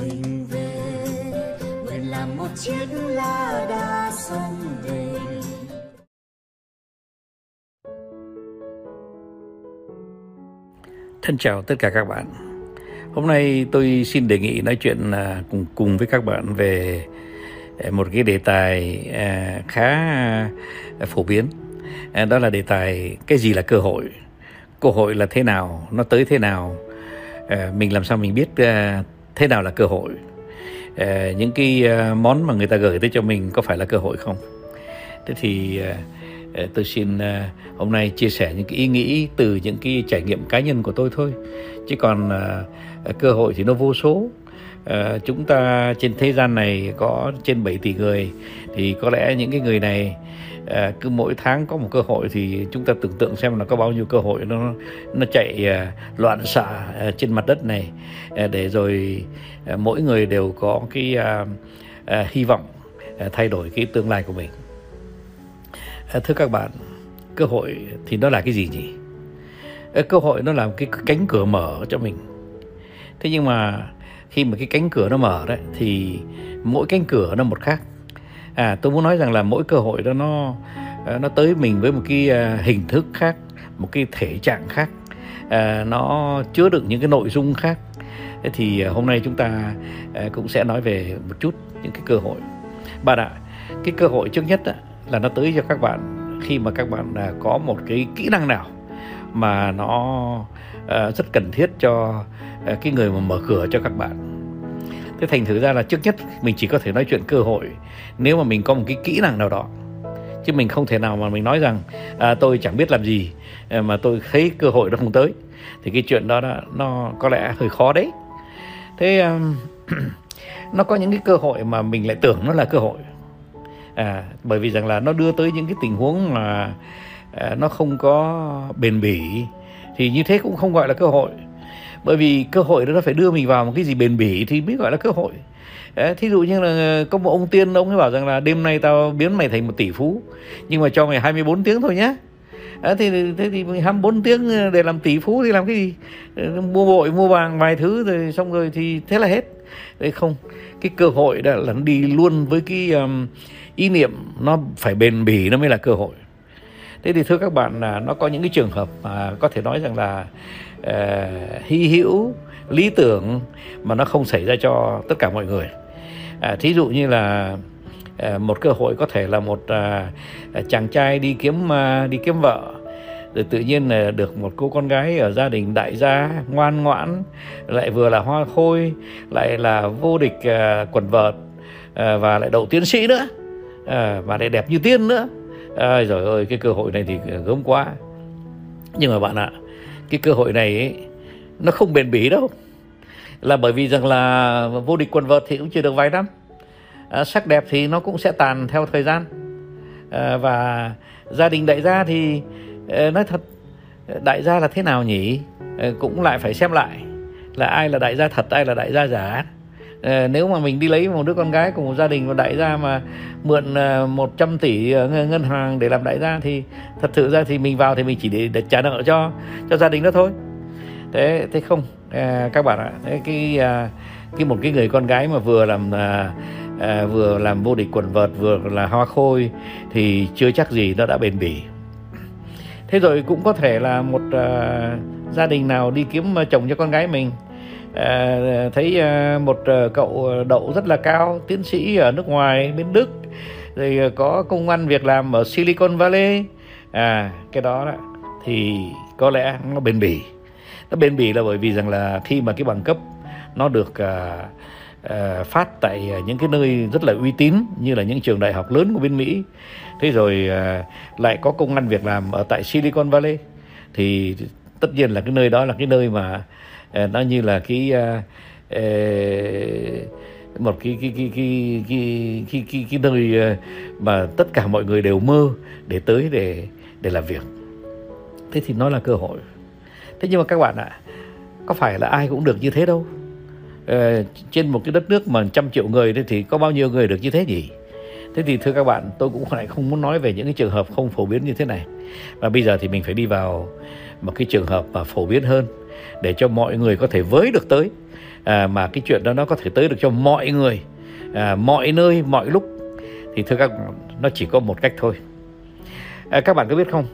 mình về nguyện làm một chiếc lá đa sông về Thân chào tất cả các bạn. Hôm nay tôi xin đề nghị nói chuyện à, cùng cùng với các bạn về à, một cái đề tài à, khá phổ biến. Đó là đề tài cái gì là cơ hội? Cơ hội là thế nào? Nó tới thế nào? Mình làm sao mình biết thế nào là cơ hội? Ờ, những cái ờ, món mà người ta gửi tới cho mình có phải là cơ hội không? Thế thì ờ, tôi xin hôm nay chia sẻ những cái ý nghĩ từ những cái trải nghiệm cá nhân của tôi thôi chứ còn uh, cơ hội thì nó vô số uh, chúng ta trên thế gian này có trên 7 tỷ người thì có lẽ những cái người này Ờ, cứ mỗi tháng có một cơ hội thì chúng ta tưởng tượng xem là có bao nhiêu cơ hội nó nó chạy ờ, loạn xạ ờ, trên mặt đất này. Để rồi mỗi người đều có cái hy vọng thay đổi cái tương lai của mình. Thưa các bạn, cơ hội thì nó là cái gì nhỉ? Cơ hội nó là cái cánh cửa mở cho mình. Thế nhưng mà khi mà cái cánh cửa nó mở đấy, thì mỗi cánh cửa nó một khác à tôi muốn nói rằng là mỗi cơ hội đó nó ờ, nó tới mình với một cái ờ, hình thức khác một cái thể trạng khác. À, nó chứa đựng những cái nội dung khác. Thế thì hôm nay chúng ta cũng sẽ nói về một chút những cái cơ hội. Bạn ạ cái cơ hội trước nhất là nó tới cho các bạn khi mà các bạn à, có một cái kỹ năng nào mà nó rất cần thiết cho cái người mà mở cửa cho các bạn thế thành thử ra là trước nhất mình chỉ có thể nói chuyện cơ hội nếu mà mình có một cái kỹ năng nào đó. Chứ mình không thể nào mà mình nói rằng à, tôi chẳng biết làm gì à, mà tôi thấy cơ hội nó không tới. Thì cái chuyện đó, đó nó có lẽ hơi khó đấy. Thế um, nó có những cái cơ hội mà mình lại tưởng nó là cơ hội. À, bởi vì rằng là nó đưa tới những cái tình huống mà à, nó không có bền bỉ thì như thế cũng không gọi là cơ hội bởi vì cơ hội đó nó phải đưa mình vào một cái gì bền bỉ thì mới gọi là cơ hội. Đấy, thí dụ như là ờ, có một ông tiên ông ấy bảo rằng là đêm nay tao biến mày thành một tỷ phú nhưng mà cho mày 24 tiếng thôi nhé à, thì thế thì 24 tiếng ờ, để làm tỷ phú thì làm cái gì? Ờ, mua bội mua vàng vài thứ rồi xong rồi thì thế là hết. Đấy không cái cơ hội đã là nó đi luôn với cái um, ý niệm nó phải bền bỉ nó mới là cơ hội thế thì thưa các bạn là nó có những cái trường hợp mà có thể nói rằng là uh, hy hữu lý tưởng mà nó không xảy ra cho tất cả mọi người. À, thí dụ như là uh, một cơ hội có thể là một uh, chàng trai đi kiếm uh, đi kiếm vợ rồi tự nhiên là được một cô con gái ở gia đình đại gia ngoan ngoãn lại vừa là hoa khôi lại là vô địch uh, quần vợt uh, và lại đậu tiến sĩ nữa uh, và lại đẹp như tiên nữa à, rồi ơi cái cơ hội này thì gớm quá. Nhưng mà bạn ạ cái cơ hội này ấy, nó không bền bỉ đâu. Là bởi vì rằng là vô địch quần vợt thì cũng chưa được vài năm. À, sắc đẹp thì nó cũng sẽ tàn theo thời gian. À, và gia đình đại gia thì à, nói thật đại gia là thế nào nhỉ? À, cũng lại phải xem lại là ai là đại gia thật ai là đại gia giả. Ờ, nếu mà mình đi lấy một đứa con gái của một gia đình và đại gia mà mượn ờ, 100 tỷ ờ, ngân hàng để làm đại gia thì thật sự ra thì mình vào thì mình chỉ để, để trả nợ cho cho gia đình đó thôi. Thế thế không à, các bạn ạ. Thế cái à, cái một cái người con gái mà vừa làm à, à, vừa làm vô địch quần vợt vừa là hoa khôi thì chưa chắc gì nó đã bền bỉ. Thế rồi cũng có thể là một à, gia đình nào đi kiếm chồng cho con gái mình à, thấy à, một à, cậu đậu rất là cao tiến sĩ ở nước ngoài bên đức rồi à, có công ăn việc làm ở silicon valley. À cái đó, đó thì có lẽ nó bền bỉ. Nó bền bỉ là bởi vì rằng là khi mà cái bằng cấp nó được à, à, phát tại những cái nơi rất là uy tín như là những trường đại học lớn của bên Mỹ thế rồi à, lại có công ăn việc làm ở tại Silicon Valley thì tất nhiên là cái nơi đó là cái nơi mà Ờ, nó như là cái ờ, ờ, một cái cái cái cái cái cái cái, cái nơi mà tất cả mọi người đều mơ để tới để để làm việc. Thế thì nó là cơ hội. Thế nhưng mà các bạn ạ có phải là ai cũng được như thế đâu? Ờ, trên một cái đất nước mà trăm triệu người thì có bao nhiêu người được như thế nhỉ? Thế thì thưa các bạn tôi cũng lại không muốn nói về những cái trường hợp không phổ biến như thế này. Và bây giờ thì mình phải đi vào một cái trường hợp mà phổ biến hơn để cho mọi người có thể với được tới. À, mà cái chuyện đó nó có thể tới được cho mọi người. À, mọi nơi mọi lúc. Thì thưa các bạn nó chỉ có một cách thôi. À, các bạn có biết không?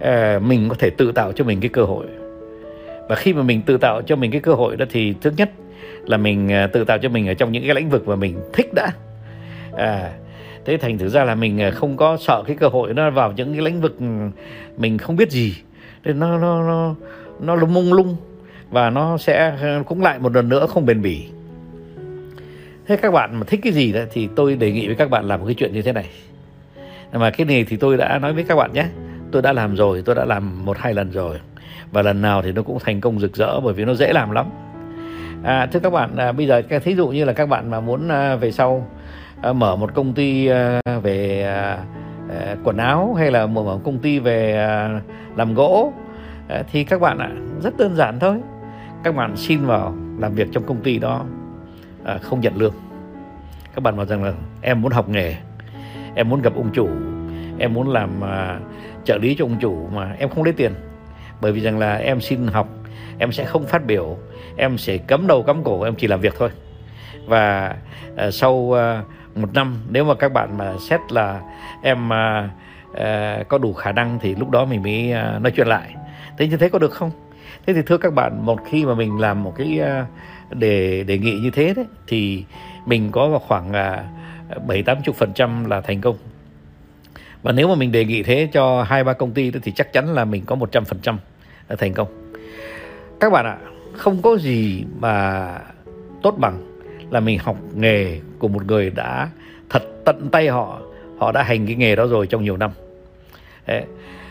À, mình có thể tự tạo cho mình cái cơ hội. Và khi mà mình tự tạo cho mình cái cơ hội đó thì thứ nhất là mình à, tự tạo cho mình ở trong những cái lĩnh vực mà mình thích đã. À, thế thành thử ra là mình à, không có sợ cái cơ hội nó vào những cái lĩnh vực ừ, mình không biết gì. Nên nó nó nó nó lung mông lung và nó sẽ ờ, cũng lại một lần nữa không bền bỉ. Thế các bạn mà thích cái gì đó thì tôi đề nghị với các bạn làm một cái chuyện như thế này. Mà cái này thì tôi đã nói với các bạn nhé tôi đã làm rồi tôi đã làm một hai lần rồi và lần nào thì nó cũng thành công rực rỡ bởi vì nó dễ làm lắm. À, thưa các bạn à, bây giờ thí dụ như là các bạn mà muốn à, về sau à, mở một công ty à, về à, à quần áo hay là mở một công ty về à, làm gỗ Ờ, thì các bạn ạ rất đơn giản thôi. Các bạn xin vào làm việc trong công ty đó ờ, không nhận lương. Các bạn bảo rằng là em muốn học nghề em muốn gặp ông chủ em muốn làm ờ, trợ lý cho ông chủ mà em không lấy tiền. Bởi vì rằng là em xin học em sẽ không phát biểu em sẽ cấm đầu cấm cổ em chỉ làm việc thôi. Và uh, sau uh, một năm nếu mà các bạn mà xét là em uh, uh, có đủ khả năng thì lúc đó mình mới uh, nói chuyện lại thế như thế có được không? Thế thì thưa các bạn, một khi mà mình làm một cái à, đề đề nghị như thế đấy, thì mình có vào khoảng à, bảy, tám chục phần trăm là thành công. Và nếu mà mình đề nghị thế cho hai, ba công ty thì chắc chắn là mình có một trăm phần trăm thành công. Các bạn ạ, không có gì mà tốt bằng là mình học nghề của một người đã thật tận tay họ họ đã hành cái nghề đó rồi trong nhiều năm. Đấy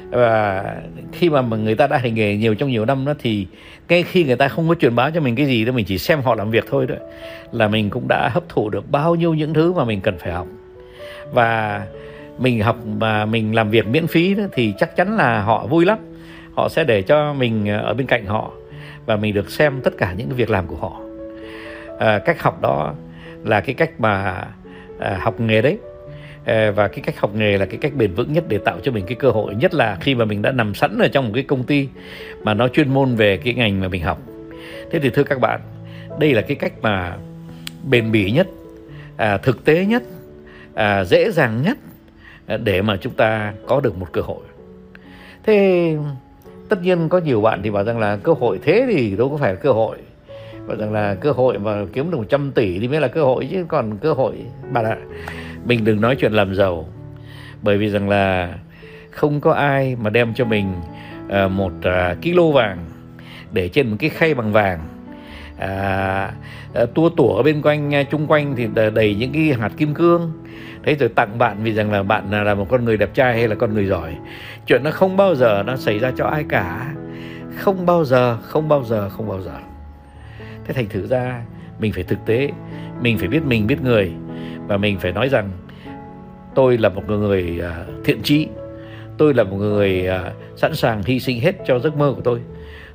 và khi mà người ta đã hành nghề nhiều trong nhiều năm đó thì ngay khi người ta không có truyền bá cho mình cái gì đó mình chỉ xem họ làm việc thôi đó là mình cũng đã hấp thụ được bao nhiêu những thứ mà mình cần phải học. Và mình học mà mình làm việc miễn phí đó, thì chắc chắn là họ vui lắm. Họ sẽ để cho mình ở bên cạnh họ và mình được xem tất cả những cái việc làm của họ. À, cách học đó là cái cách mà à, học nghề đấy. Ờ, và cái cách học nghề là cái cách bền vững nhất để tạo cho mình cái cơ hội nhất là khi mà mình đã nằm sẵn ở trong một cái công ty mà nó chuyên môn về cái ngành mà mình học. Thế thì thưa các bạn đây là cái cách mà bền bỉ nhất à, thực tế nhất à, dễ dàng nhất à, để mà chúng ta có được một cơ hội. Thế tất nhiên có nhiều bạn thì bảo rằng là cơ hội thế thì đâu có phải là cơ hội. Bảo rằng là cơ hội mà kiếm được 100 tỷ thì mới là cơ hội chứ còn cơ hội bạn ạ mình đừng nói chuyện làm giàu. Bởi vì rằng là không có ai mà đem cho mình uh, một uh, kilo vàng để trên một cái khay bằng vàng. À, à tua tủa bên quanh chung quanh thì đầy những cái hạt kim cương. Thế rồi tặng bạn vì rằng là bạn là một con người đẹp trai hay là con người giỏi. Chuyện nó không bao giờ nó xảy ra cho ai cả. Không bao giờ không bao giờ không bao giờ. Thế thành thử ra mình phải thực tế mình phải biết mình biết người. Và mình phải nói rằng tôi là một người à, thiện trí. Tôi là một người à, sẵn sàng hy sinh hết cho giấc mơ của tôi.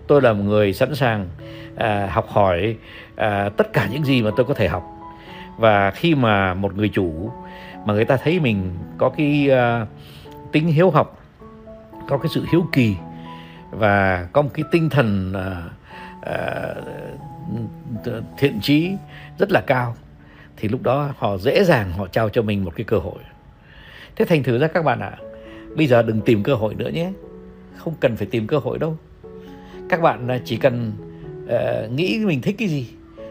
Tôi là một người sẵn sàng à, học hỏi à, tất cả những gì mà tôi có thể học. Và khi mà một người chủ mà người ta thấy mình có cái tính hiếu học có cái sự hiếu kỳ và có một cái tinh thần thiện trí rất là cao thì lúc đó họ dễ dàng họ trao cho mình một cái cơ hội. Thế thành thử ra các bạn ạ à, bây giờ đừng tìm cơ hội nữa nhé. Không cần phải tìm cơ hội đâu. Các bạn à, chỉ cần uh, nghĩ mình thích cái gì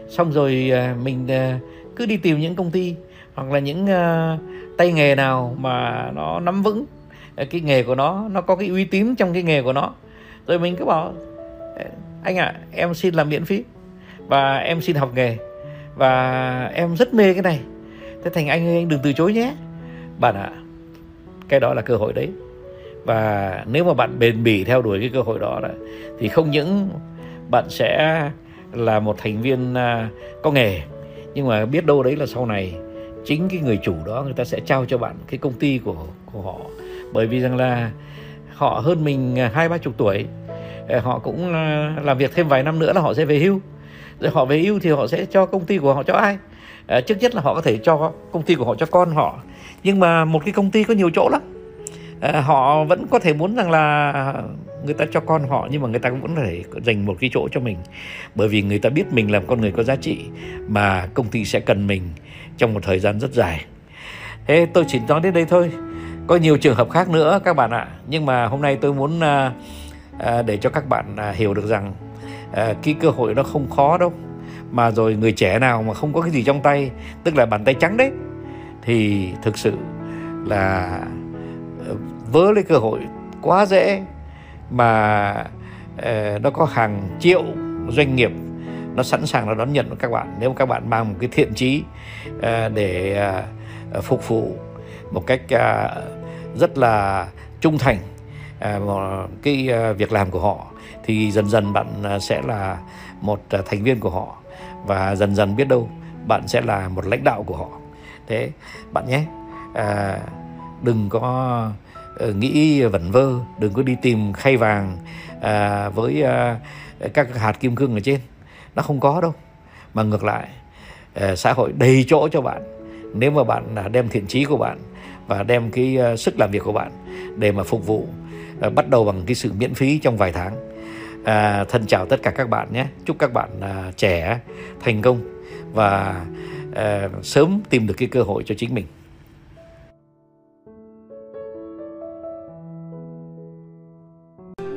xong rồi uh, mình uh, cứ đi tìm những công ty hoặc là những uh, tay nghề nào mà nó nắm vững cái nghề của nó nó có cái uy tín trong cái nghề của nó rồi mình cứ bảo anh ạ à, em xin làm miễn phí và em xin học nghề. Và em rất mê cái này. Thế thành anh ơi anh đừng từ chối nhé. Bạn ạ à, cái đó là cơ hội đấy. Và nếu mà bạn bền bỉ theo đuổi cái cơ hội đó, đó thì không những bạn sẽ là một thành viên à, có nghề nhưng mà biết đâu đấy là sau này chính cái người chủ đó người ta sẽ trao cho bạn cái công ty của của họ. Bởi vì rằng là họ hơn mình à, hai ba chục tuổi. Ờ, họ cũng à, làm việc thêm vài năm nữa là họ sẽ về hưu rồi họ về hưu thì họ sẽ cho công ty của họ cho ai? À, trước nhất là họ có thể cho công ty của họ cho con họ. Nhưng mà một cái công ty có nhiều chỗ lắm. À, họ vẫn có thể muốn rằng là người ta cho con họ nhưng mà người ta cũng vẫn phải dành một cái chỗ cho mình. Bởi vì người ta biết mình làm con người có giá trị mà công ty sẽ cần mình trong một thời gian rất dài. Thế tôi chỉ nói đến đây thôi. Có nhiều trường hợp khác nữa các bạn ạ. Nhưng mà hôm nay tôi muốn à, à, để cho các bạn à, hiểu được rằng à, cái cơ hội nó không khó đâu. Mà rồi người trẻ nào mà không có cái gì trong tay tức là bàn tay trắng đấy thì thực sự là ờ, vớ lấy cơ hội quá dễ. Mà uh, nó có hàng triệu doanh nghiệp nó sẵn sàng nó đón nhận các bạn. Nếu các bạn mang một cái thiện trí uh, để uh, phục vụ một cách rất là trung thành À, cái à, việc làm của họ thì dần dần bạn à, sẽ là một thành viên của họ và dần dần biết đâu bạn sẽ là một lãnh đạo của họ. Thế bạn nhé à, đừng có ờ, nghĩ vẩn vơ đừng có đi tìm khay vàng à, với à, các hạt kim cương ở trên. Nó không có đâu. Mà ngược lại à, xã hội đầy chỗ cho bạn. Nếu mà bạn đem thiện trí của bạn và đem cái sức làm việc của bạn để mà phục vụ Ờ, bắt đầu bằng cái sự miễn phí trong vài tháng. À, thân chào tất cả các bạn nhé. Chúc các bạn à, trẻ thành công và à, sớm tìm được cái cơ hội cho chính mình.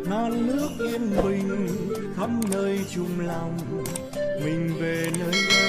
Non nước yên bình khắp nơi chung lòng mình về nơi